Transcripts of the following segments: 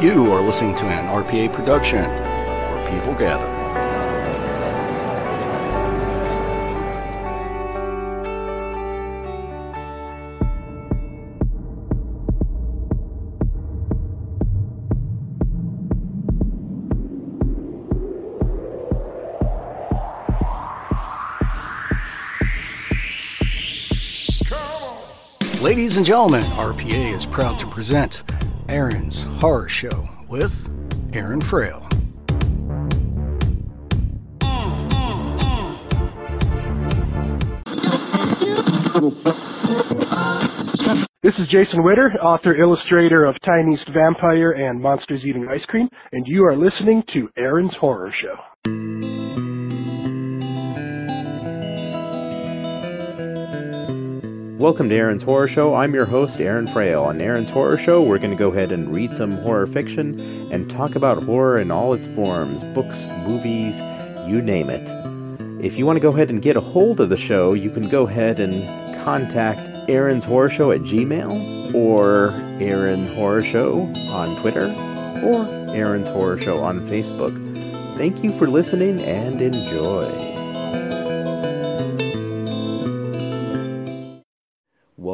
You are listening to an RPA production where people gather. Ladies and gentlemen, RPA is proud to present Aaron's Horror Show with Aaron Frale. This is Jason Witter, author illustrator of Tiny East Vampire and Monsters Eating Ice Cream, and you are listening to Aaron's Horror Show. Welcome to Aaron's Horror Show. I'm your host, Aaron Frale. On Aaron's Horror Show, we're going to go ahead and read some horror fiction and talk about horror in all its forms books, movies, you name it. If you want to go ahead and get a hold of the show, you can go ahead and contact Aaron's Horror Show at Gmail or Aaron Horror Show on Twitter or Aaron's Horror Show on Facebook. Thank you for listening and enjoy.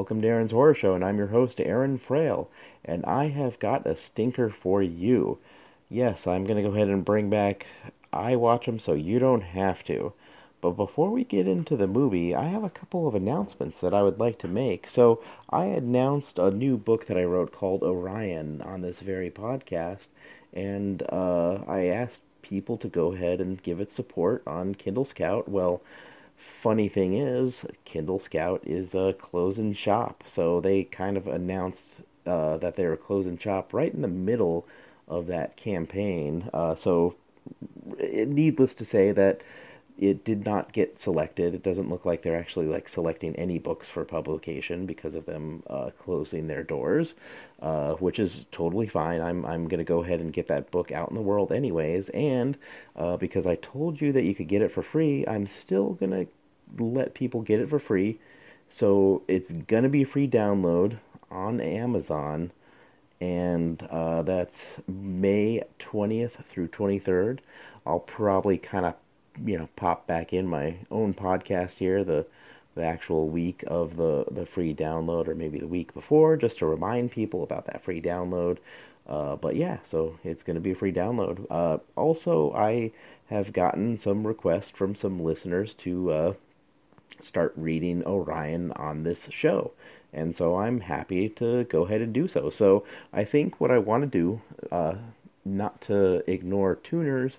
Welcome to Aaron's Horror Show, and I'm your host, Aaron Frale, and I have got a stinker for you. Yes, I'm going to go ahead and bring back I Watch 'em so you don't have to. But before we get into the movie, I have a couple of announcements that I would like to make. So, I announced a new book that I wrote called Orion on this very podcast, and uh, I asked people to go ahead and give it support on Kindle Scout. Well, funny thing is, Kindle Scout is a closing shop, so they kind of announced uh, that they were closing shop right in the middle of that campaign. Uh, so, needless to say that it did not get selected. It doesn't look like they're actually like selecting any books for publication because of them uh, closing their doors, uh, which is totally fine. I'm I'm gonna go ahead and get that book out in the world anyways, and uh, because I told you that you could get it for free, I'm still gonna let people get it for free. So it's gonna be a free download on Amazon, and uh, that's May 20th through 23rd. I'll probably kind of you know pop back in my own podcast here the the actual week of the the free download or maybe the week before just to remind people about that free download. Uh, but yeah so it's going to be a free download. Uh, also i have gotten some requests from some listeners to uh, start reading orion on this show. And so i'm happy to go ahead and do so. So i think what i want to do uh, not to ignore tuners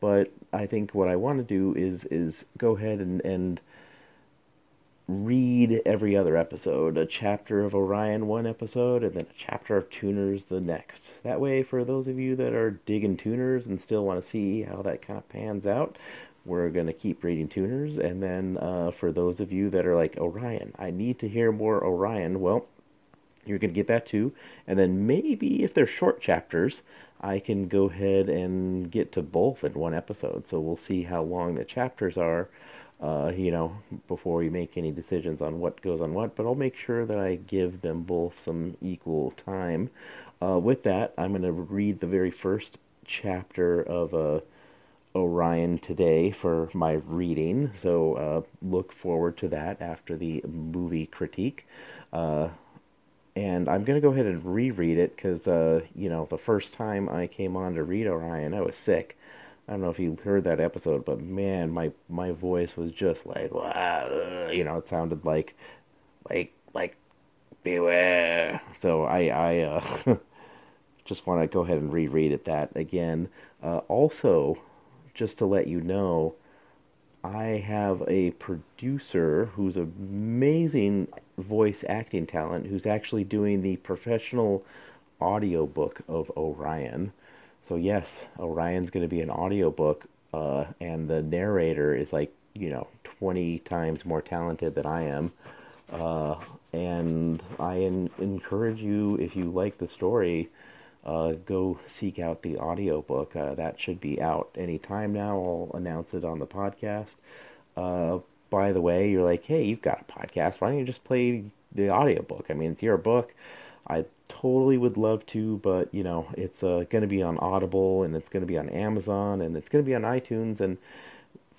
but I think what I want to do is is go ahead and and read every other episode, a chapter of Orion one episode, and then a chapter of Tuners the next. That way, for those of you that are digging Tuners and still want to see how that kind of pans out, we're going to keep reading Tuners. And then uh, for those of you that are like, Orion, I need to hear more Orion, well, you're going to get that too. And then maybe if they're short chapters, I can go ahead and get to both in one episode. So we'll see how long the chapters are, uh, you know, before we make any decisions on what goes on what. But I'll make sure that I give them both some equal time. Uh, with that, I'm going to read the very first chapter of uh, Orion today for my reading. So uh, look forward to that after the movie critique. And I'm to go ahead and reread it because, uh, you know, the first time I came on to read Orion, I was sick. I don't know if you heard that episode, but man, my my voice was just like, wow, you know, it sounded like, like, like, beware. So I I uh, just want to go ahead and reread it that again. Uh, also, just to let you know, I have a producer who's amazing voice acting talent who's actually doing the professional audiobook of Orion. So yes, Orion's going to be an audiobook uh, and the narrator is like, you know, 20 times more talented than I am. Uh, and I en- encourage you, if you like the story, uh, go seek out the audiobook. Uh, that should be out anytime now. I'll announce it on the podcast. Uh, by the way, you're like, hey, you've got a podcast. Why don't you just play the audiobook? I mean, it's your book. I totally would love to, but you know, it's uh, going to be on Audible and it's going to be on Amazon and it's going to be on iTunes. And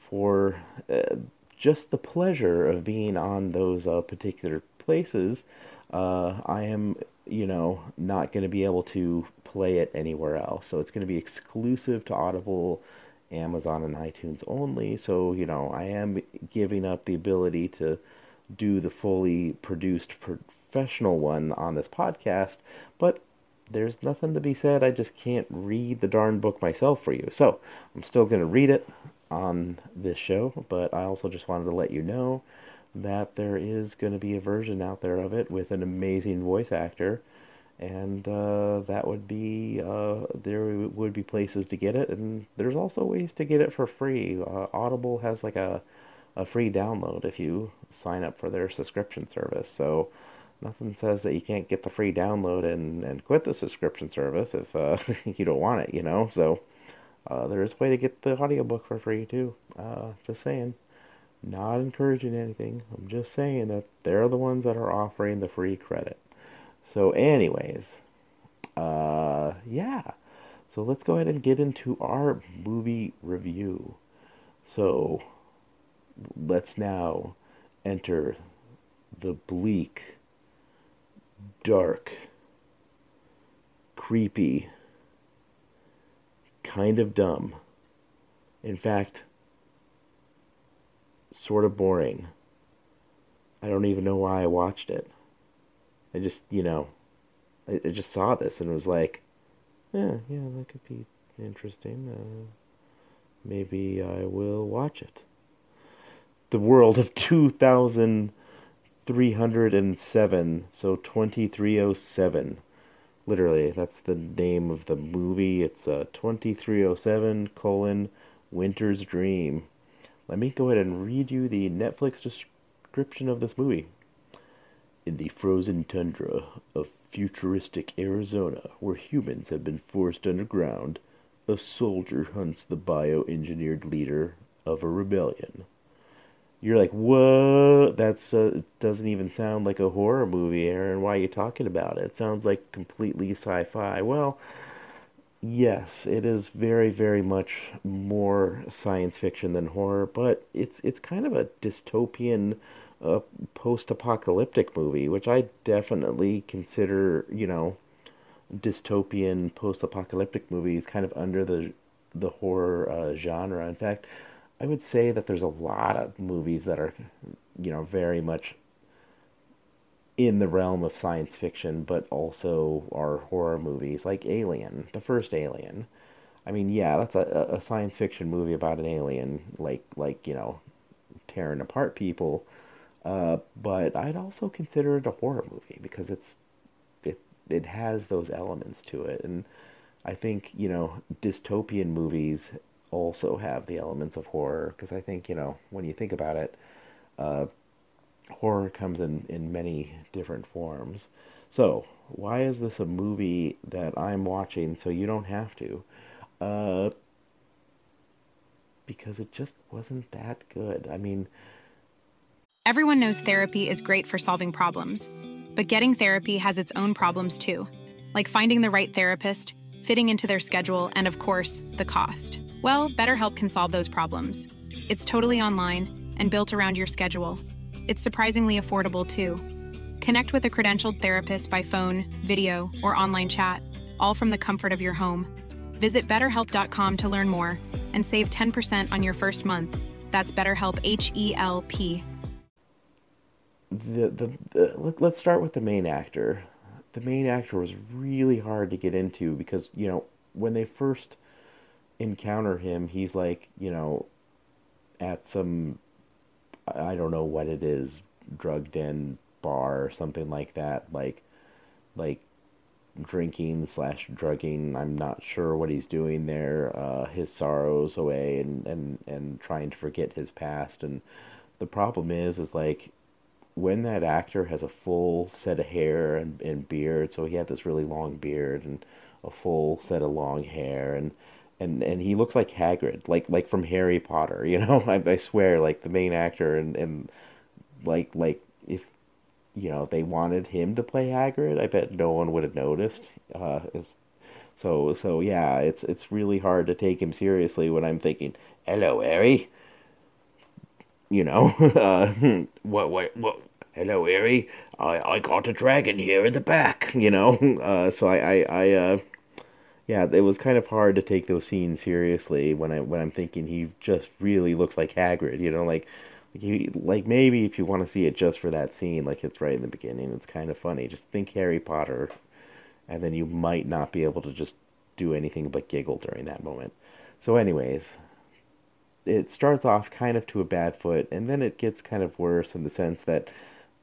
for uh, just the pleasure of being on those uh, particular places, uh, I am, you know, not going to be able to play it anywhere else. So it's going to be exclusive to Audible, Amazon, and iTunes only. So, you know, I am giving up the ability to do the fully produced professional one on this podcast, but there's nothing to be said. I just can't read the darn book myself for you. So I'm still going to read it on this show, but I also just wanted to let you know that there is going to be a version out there of it with an amazing voice actor. And uh, that would be uh, there would be places to get it. And there's also ways to get it for free. Uh, audible has like a, a free download if you sign up for their subscription service. So nothing says that you can't get the free download and, and quit the subscription service if uh, you don't want it you know? So uh, there is a way to get the audiobook for free too. Uh, just saying not encouraging anything i'm just saying that they're the ones that are offering the free credit so, anyways, uh, yeah. So let's go ahead and get into our movie review. So, let's now enter the bleak, dark, creepy, kind of dumb. In fact, sort of boring. I don't even know why I watched it. I just, you know, I, I just saw this and was like, yeah, yeah, that could be interesting. Uh, maybe I will watch it. The World of 2307, so 2307. Literally, that's the name of the movie. It's uh, 2307 colon Winter's Dream. Let me go ahead and read you the Netflix description of this movie. In the frozen tundra of futuristic Arizona, where humans have been forced underground, a soldier hunts the bioengineered leader of a rebellion. You're like, what? That's uh, doesn't even sound like a horror movie, Aaron. Why are you talking about it? It sounds like completely sci-fi. Well, yes, it is very, very much more science fiction than horror, but it's it's kind of a dystopian a post-apocalyptic movie, which I definitely consider, you know, dystopian post-apocalyptic movies kind of under the the horror uh, genre. In fact, I would say that there's a lot of movies that are, you know, very much in the realm of science fiction, but also are horror movies, like Alien, the first Alien. I mean, yeah, that's a, a science fiction movie about an alien, like like you know, tearing apart people uh, but I'd also consider it a horror movie because it's it it has those elements to it, and I think you know dystopian movies also have the elements of horror because I think you know when you think about it, uh, horror comes in in many different forms. So why is this a movie that I'm watching so you don't have to? Uh, because it just wasn't that good. I mean Everyone knows therapy is great for solving problems, but getting therapy has its own problems too, like finding the right therapist, fitting into their schedule, and of course, the cost. Well, BetterHelp can solve those problems. It's totally online and built around your schedule. It's surprisingly affordable too. Connect with a credentialed therapist by phone, video, or online chat, all from the comfort of your home. Visit betterhelp.com to learn more and save 10% on your first month. That's BetterHelp H E L P the, the, the let, let's start with the main actor. The main actor was really hard to get into because you know when they first encounter him, he's like you know at some I don't know what it is, drug den bar or something like that, like like drinking slash drugging. I'm not sure what he's doing there. Uh, his sorrows away and, and, and trying to forget his past. And the problem is, is like when that actor has a full set of hair and, and beard, so he had this really long beard and a full set of long hair and and and he looks like Hagrid, like like from Harry Potter, you know. I, I swear, like the main actor and and like like if you know they wanted him to play Hagrid, I bet no one would have noticed. Uh, so so yeah, it's it's really hard to take him seriously when I'm thinking, "Hello, Harry." You know, uh, what what what hello, Harry. I, I got a dragon here in the back, you know. Uh, so I, I, I uh, yeah, it was kind of hard to take those scenes seriously when I when I'm thinking he just really looks like Hagrid, you know, like he, like maybe if you want to see it just for that scene, like it's right in the beginning, it's kind of funny. Just think Harry Potter, and then you might not be able to just do anything but giggle during that moment. So, anyways, it starts off kind of to a bad foot, and then it gets kind of worse in the sense that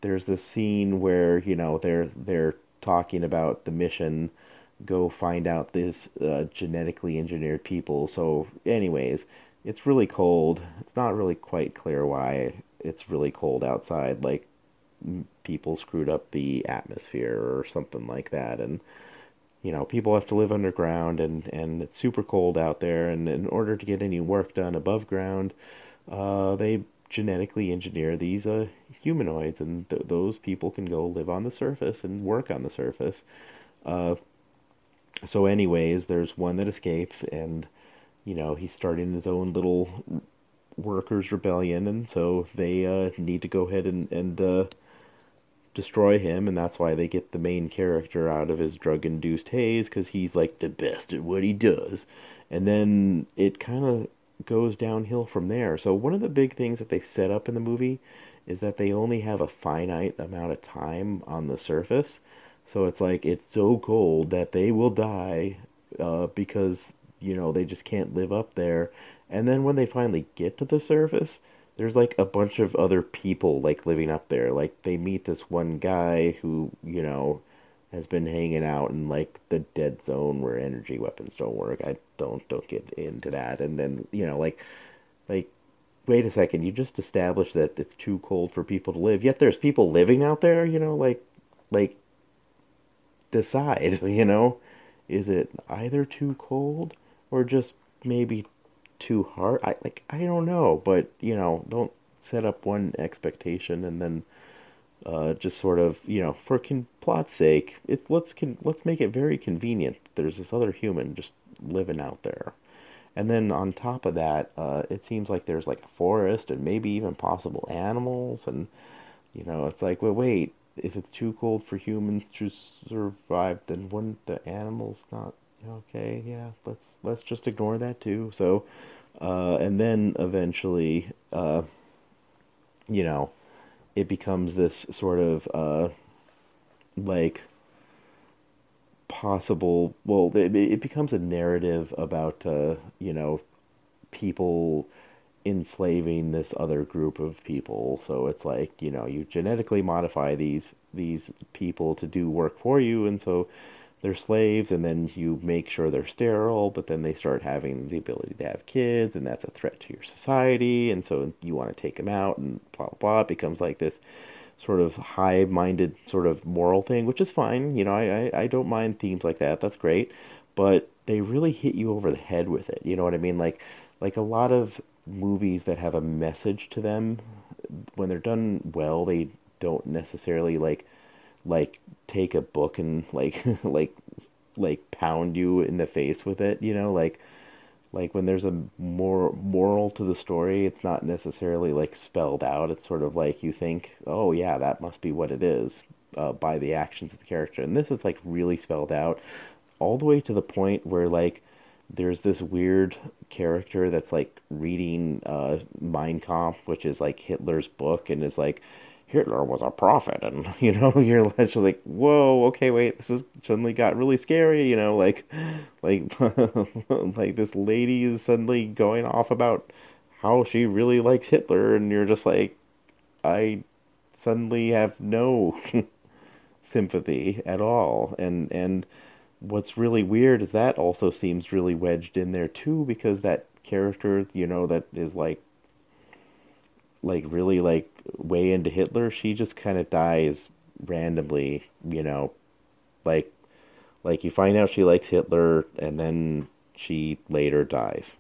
there's this scene where you know they're they're talking about the mission go find out this uh, genetically engineered people. So anyways it's really cold. It's not really quite clear why it's really cold outside like people screwed up the atmosphere or something like that. And you know people have to live underground and and it's super cold out there. And in order to get any work done above ground uh, they genetically engineer these uh, humanoids, and th- those people can go live on the surface and work on the surface. Uh, so, anyways, there's one that escapes, and you know he's starting his own little workers' rebellion, and so they uh, need to go ahead and and uh, destroy him, and that's why they get the main character out of his drug-induced haze because he's like the best at what he does. And then it kind of goes downhill from there. So one of the big things that they set up in the movie is that they only have a finite amount of time on the surface. So it's like it's so cold that they will die uh, because you know they just can't live up there. And then when they finally get to the surface, there's like a bunch of other people like living up there. Like they meet this one guy who you know has been hanging out in like the dead zone where energy weapons don't work. I don't don't get into that. And then you know like like wait a second, you just established that it's too cold for people to live. Yet there's people living out there. You know like like decide. You know is it either too cold or just maybe too hard? I like I don't know, but you know don't set up one expectation and then uh, just sort of you know for con- plot's sake it let's con- let's make it very convenient there's this other human just living out there and then on top of that uh, it seems like there's like a forest and maybe even possible animals and you know it's like well wait if it's too cold for humans to survive then wouldn't the animals not okay yeah let's let's just ignore that too. So uh, and then eventually uh, you know it becomes this sort of uh, like possible well it, it becomes a narrative about uh, you know people enslaving this other group of people. So it's like you know you genetically modify these these people to do work for you and so they're slaves and then you make sure they're sterile but then they start having the ability to have kids and that's a threat to your society and so you want to take them out and blah blah blah. It becomes like this sort of high minded sort of moral thing which is fine. You know I, I i don't mind themes like that. That's great. But they really hit you over the head with it. You know what i mean? Like like a lot of movies that have a message to them when they're done well they don't necessarily like like take a book and like like like pound you in the face with it, you know, like like when there's a more moral to the story, it's not necessarily like spelled out. It's sort of like you think, oh yeah, that must be what it is uh, by the actions of the character. And this is like really spelled out, all the way to the point where like there's this weird character that's like reading uh, Mein Kampf, which is like Hitler's book, and is like Hitler was a prophet, and you know, you're just like, whoa, okay, wait, this is suddenly got really scary, you know, like, like, like this lady is suddenly going off about how she really likes Hitler, and you're just like, I suddenly have no sympathy at all, and and what's really weird is that also seems really wedged in there too because that character, you know, that is like like really like way into Hitler, she just kind of dies randomly, you know, like like you find out she likes Hitler and then she later dies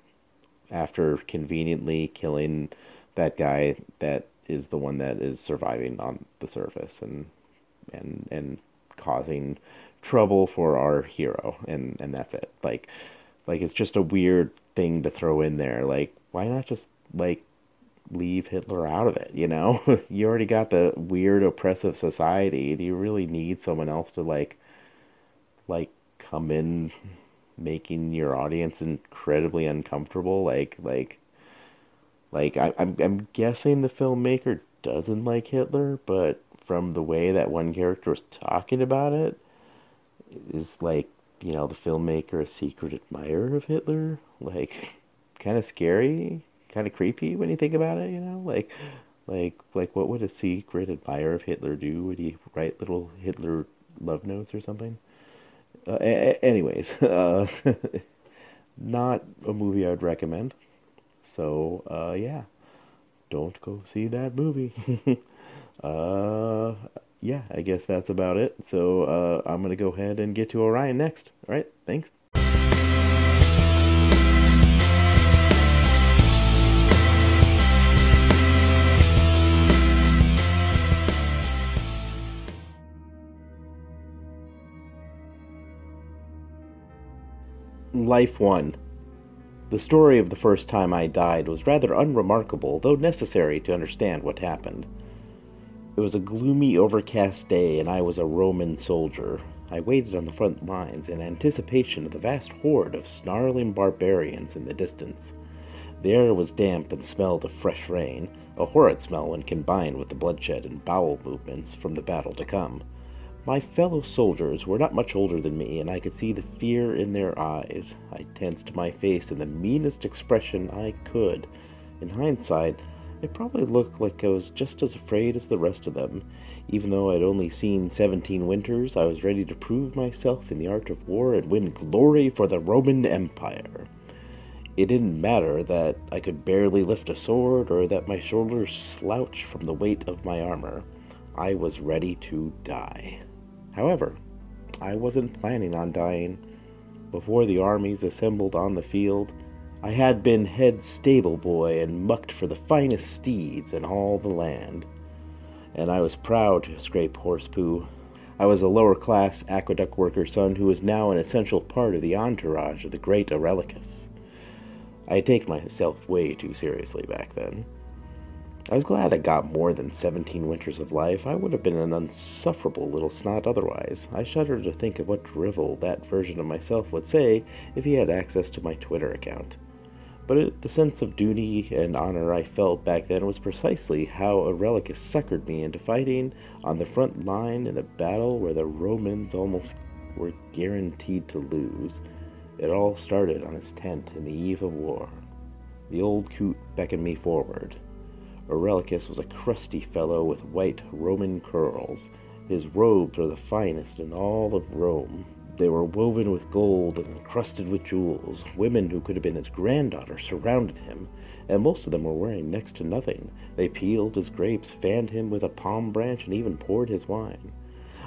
after conveniently killing that guy that is the one that is surviving on the surface and and and causing trouble for our hero and and that's it like like it's just a weird thing to throw in there like why not just like leave Hitler out of it, you know? you already got the weird oppressive society. Do you really need someone else to like like come in making your audience incredibly uncomfortable? Like like like I, I'm I'm guessing the filmmaker doesn't like Hitler, but from the way that one character was talking about it, is like you know the filmmaker a secret admirer of Hitler? Like kind of scary kind of creepy when you think about it. You know, like like like what would a secret admirer of Hitler do? Would he write little Hitler love notes or something? Uh, a- anyways, uh, not a movie I would recommend. So uh, yeah, don't go see that movie. uh, yeah, I guess that's about it. So uh, I'm gonna go ahead and get to Orion next. All right, thanks. Life 1. The story of the first time I died was rather unremarkable, though necessary to understand what happened. It was a gloomy, overcast day, and I was a Roman soldier. I waited on the front lines in anticipation of the vast horde of snarling barbarians in the distance. The air was damp and smelled of fresh rain, a horrid smell when combined with the bloodshed and bowel movements from the battle to come. My fellow soldiers were not much older than me, and I could see the fear in their eyes. I tensed my face in the meanest expression I could. In hindsight, it probably looked like I was just as afraid as the rest of them. Even though I'd only seen seventeen winters, I was ready to prove myself in the art of war and win glory for the Roman Empire. It didn't matter that I could barely lift a sword or that my shoulders slouched from the weight of my armor. I was ready to die. However, I wasn't planning on dying. Before the armies assembled on the field, I had been head stable boy and mucked for the finest steeds in all the land. And I was proud to scrape horse poo. I was a lower class aqueduct worker son who was now an essential part of the entourage of the great Aurelius. I had taken myself way too seriously back then. I was glad I got more than seventeen winters of life. I would have been an unsufferable little snot otherwise. I shudder to think of what drivel that version of myself would say if he had access to my Twitter account. But it, the sense of duty and honor I felt back then was precisely how Aurelius suckered me into fighting on the front line in a battle where the Romans almost were guaranteed to lose. It all started on his tent in the eve of war. The old coot beckoned me forward. Aurelius was a crusty fellow with white Roman curls. His robes were the finest in all of Rome. They were woven with gold and encrusted with jewels. Women who could have been his granddaughter surrounded him, and most of them were wearing next to nothing. They peeled his grapes, fanned him with a palm branch, and even poured his wine.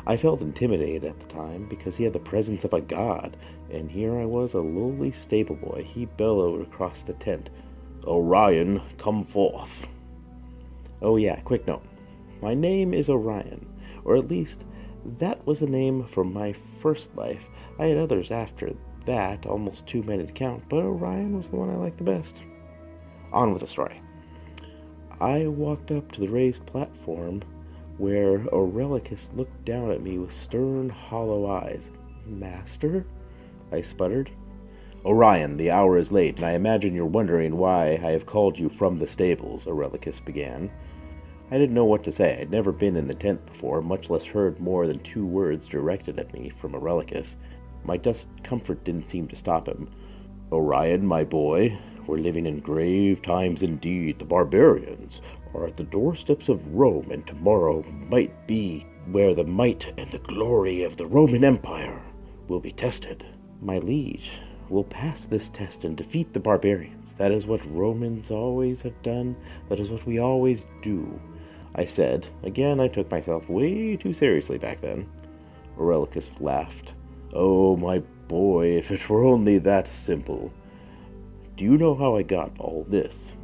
I felt intimidated at the time because he had the presence of a god, and here I was a lowly stable boy. He bellowed across the tent, Orion, come forth. Oh, yeah, quick note. My name is Orion, or at least that was the name for my first life. I had others after that, almost too many to count, but Orion was the one I liked the best. On with the story. I walked up to the raised platform where Aurelius looked down at me with stern, hollow eyes. Master? I sputtered. Orion, the hour is late, and I imagine you're wondering why I have called you from the stables, Aurelius began. I didn't know what to say. I'd never been in the tent before, much less heard more than two words directed at me from Aurelius. My discomfort didn't seem to stop him. Orion, my boy, we're living in grave times indeed. The barbarians are at the doorsteps of Rome, and tomorrow might be where the might and the glory of the Roman Empire will be tested. My liege, we'll pass this test and defeat the barbarians. That is what Romans always have done. That is what we always do. I said. Again, I took myself way too seriously back then. Aurelius laughed. Oh, my boy, if it were only that simple. Do you know how I got all this?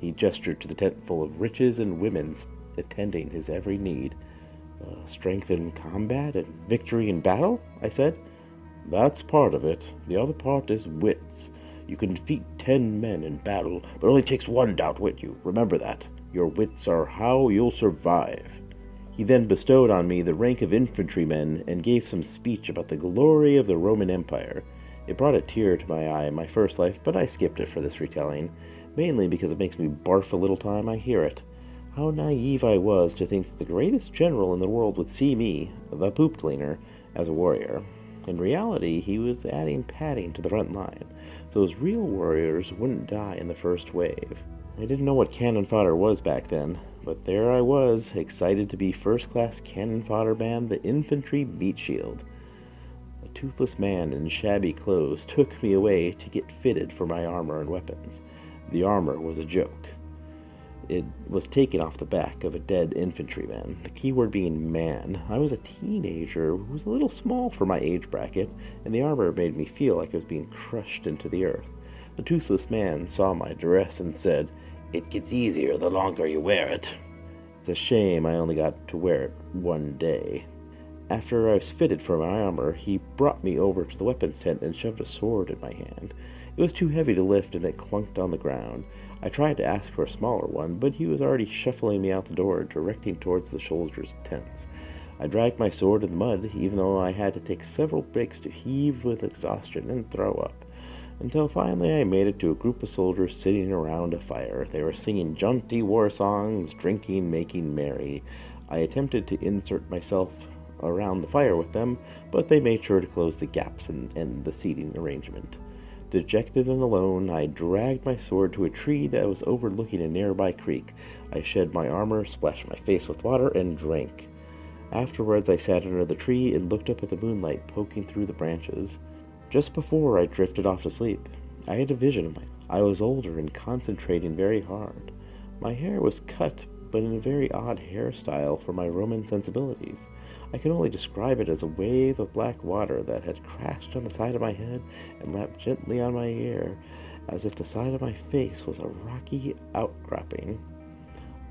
He gestured to the tent full of riches and women attending his every need. Uh, strength in combat and victory in battle? I said. That's part of it. The other part is wits. You can defeat ten men in battle, but only takes one to outwit you. Remember that. Your wits are how you'll survive. He then bestowed on me the rank of infantryman and gave some speech about the glory of the Roman Empire. It brought a tear to my eye in my first life, but I skipped it for this retelling, mainly because it makes me barf a little time I hear it. How naive I was to think that the greatest general in the world would see me, the poop cleaner, as a warrior. In reality, he was adding padding to the front line, so his real warriors wouldn't die in the first wave. I didn't know what cannon fodder was back then, but there I was, excited to be first class cannon fodder man, the infantry meat shield. A toothless man in shabby clothes took me away to get fitted for my armor and weapons. The armor was a joke. It was taken off the back of a dead infantryman, the keyword being man. I was a teenager who was a little small for my age bracket, and the armor made me feel like I was being crushed into the earth. The toothless man saw my dress and said, it gets easier the longer you wear it. It's a shame I only got to wear it one day. After I was fitted for my armor, he brought me over to the weapons tent and shoved a sword in my hand. It was too heavy to lift and it clunked on the ground. I tried to ask for a smaller one, but he was already shuffling me out the door, directing towards the soldiers' tents. I dragged my sword in the mud, even though I had to take several breaks to heave with exhaustion and throw up until finally I made it to a group of soldiers sitting around a fire. They were singing jaunty war songs, drinking, making merry. I attempted to insert myself around the fire with them, but they made sure to close the gaps in, the seating arrangement. Dejected and alone, I dragged my sword to a tree that was overlooking a nearby creek. I shed my armor, splashed my face with water, and drank. Afterwards, I sat under the tree and looked up at the moonlight poking through the branches. Just before I drifted off to sleep, I had a vision of my I was older and concentrating very hard. My hair was cut, but in a very odd hairstyle for my Roman sensibilities. I can only describe it as a wave of black water that had crashed on the side of my head and lapped gently on my ear, as if the side of my face was a rocky outcropping.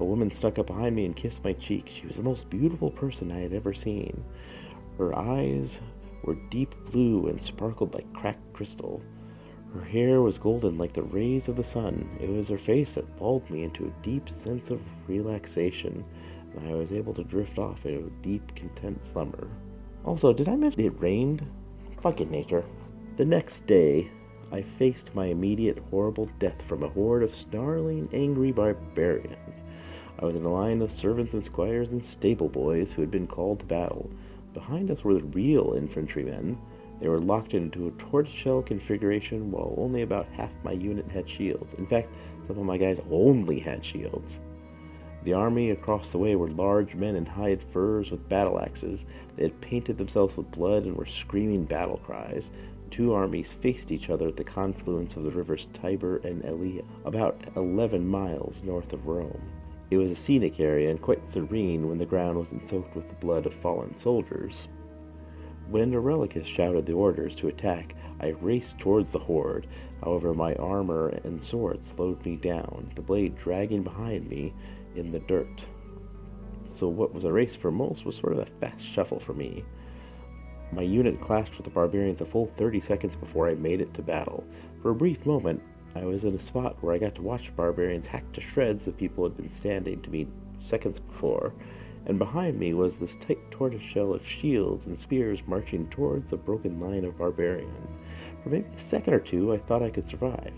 A woman snuck up behind me and kissed my cheek. She was the most beautiful person I had ever seen. Her eyes were deep blue and sparkled like cracked crystal. Her hair was golden like the rays of the sun. It was her face that lulled me into a deep sense of relaxation, and I was able to drift off into a deep, content slumber. Also, did I mention it rained? Fucking nature. The next day, I faced my immediate horrible death from a horde of snarling, angry barbarians. I was in a line of servants and squires and stable boys who had been called to battle. Behind us were the real infantrymen. They were locked into a tortoiseshell configuration while only about half my unit had shields. In fact, some of my guys only had shields. The army across the way were large men in hide furs with battle axes. They had painted themselves with blood and were screaming battle cries. The two armies faced each other at the confluence of the rivers Tiber and Allia, about 11 miles north of Rome. It was a scenic area and quite serene when the ground wasn't soaked with the blood of fallen soldiers. When Aurelius shouted the orders to attack, I raced towards the horde. However, my armor and sword slowed me down, the blade dragging behind me in the dirt. So what was a race for most was sort of a fast shuffle for me. My unit clashed with the barbarians a full 30 seconds before I made it to battle. For a brief moment, I was in a spot where I got to watch barbarians hack to shreds the people had been standing to me seconds before, and behind me was this tight tortoiseshell of shields and spears marching towards the broken line of barbarians. For maybe a second or two, I thought I could survive.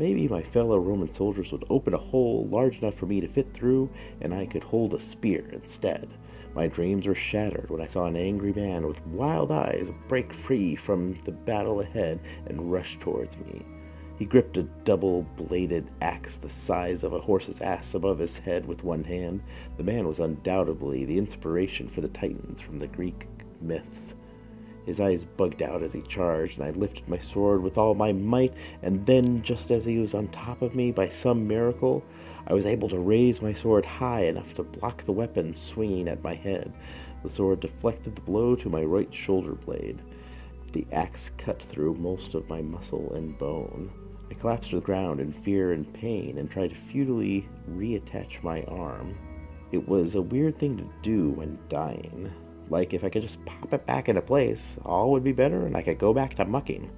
Maybe my fellow Roman soldiers would open a hole large enough for me to fit through, and I could hold a spear instead. My dreams were shattered when I saw an angry man with wild eyes break free from the battle ahead and rush towards me. He gripped a double bladed axe the size of a horse's ass above his head with one hand. The man was undoubtedly the inspiration for the Titans from the Greek myths. His eyes bugged out as he charged, and I lifted my sword with all my might, and then, just as he was on top of me by some miracle, I was able to raise my sword high enough to block the weapon swinging at my head. The sword deflected the blow to my right shoulder blade. The axe cut through most of my muscle and bone. I collapsed to the ground in fear and pain and tried to futilely reattach my arm. It was a weird thing to do when dying. Like if I could just pop it back into place, all would be better and I could go back to mucking.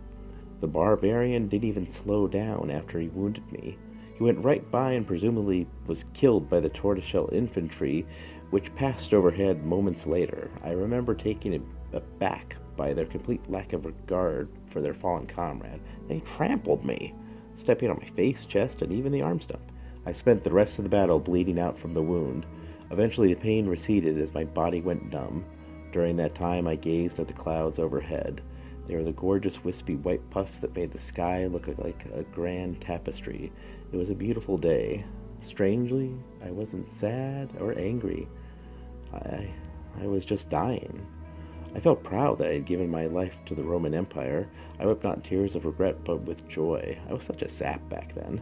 The barbarian didn't even slow down after he wounded me. He went right by and presumably was killed by the tortoiseshell infantry, which passed overhead moments later. I remember taking it aback by their complete lack of regard for their fallen comrade. They trampled me, stepping on my face, chest, and even the arm stump. I spent the rest of the battle bleeding out from the wound. Eventually, the pain receded as my body went numb. During that time, I gazed at the clouds overhead. They were the gorgeous, wispy white puffs that made the sky look like a grand tapestry. It was a beautiful day. Strangely, I wasn't sad or angry. I, I was just dying. I felt proud that I had given my life to the Roman Empire. I wept not tears of regret, but with joy. I was such a sap back then.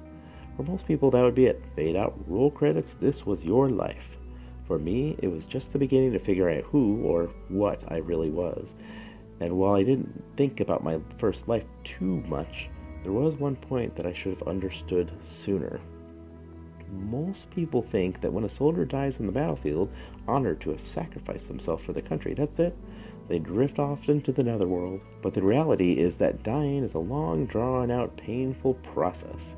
For most people, that would be it. Fade out, roll credits, this was your life. For me, it was just the beginning to figure out who or what I really was. And while I didn't think about my first life too much, there was one point that I should have understood sooner. Most people think that when a soldier dies on the battlefield, honored to have sacrificed themselves for the country, that's it. They drift off into the netherworld. But the reality is that dying is a long, drawn out, painful process.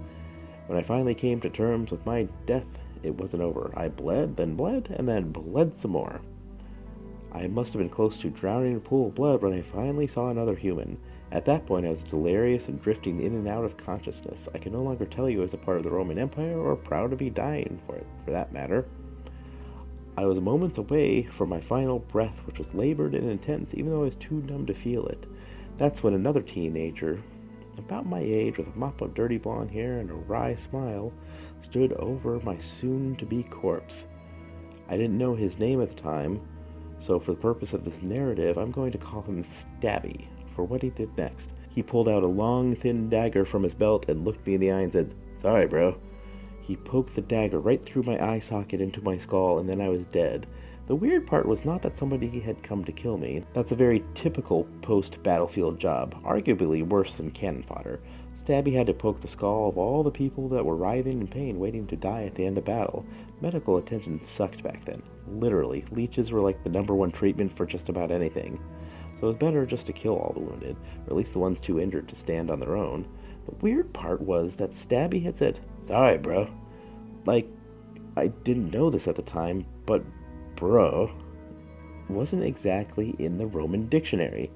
When I finally came to terms with my death, it wasn't over. I bled, then bled, and then bled some more. I must have been close to drowning in a pool of blood when I finally saw another human. At that point, I was delirious and drifting in and out of consciousness. I can no longer tell you as a part of the Roman Empire or proud to be dying for it, for that matter. I was moments away from my final breath, which was labored and intense, even though I was too numb to feel it. That's when another teenager, about my age, with a mop of dirty blonde hair and a wry smile, stood over my soon to be corpse. I didn't know his name at the time, so for the purpose of this narrative, I'm going to call him Stabby for what he did next. He pulled out a long, thin dagger from his belt and looked me in the eye and said, Sorry, bro. He poked the dagger right through my eye socket into my skull, and then I was dead. The weird part was not that somebody had come to kill me. That's a very typical post battlefield job, arguably worse than cannon fodder. Stabby had to poke the skull of all the people that were writhing in pain, waiting to die at the end of battle. Medical attention sucked back then. Literally, leeches were like the number one treatment for just about anything so it was better just to kill all the wounded, or at least the ones too injured to stand on their own. The weird part was that Stabby had said, Sorry, bro. Like, I didn't know this at the time, but bro wasn't exactly in the Roman dictionary.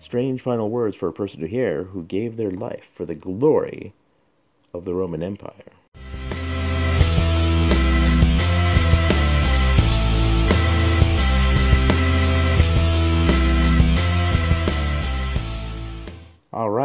Strange final words for a person to hear who gave their life for the glory of the Roman Empire.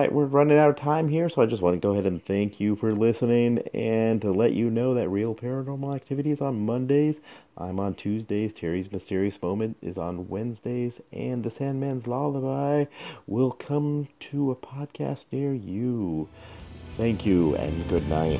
Right, we're running out of time here, so I just want to go ahead and thank you for listening and to let you know that Real Paranormal Activity is on Mondays. I'm on Tuesdays. Terry's Mysterious Moment is on Wednesdays, and The Sandman's Lullaby will come to a podcast near you. Thank you and good night.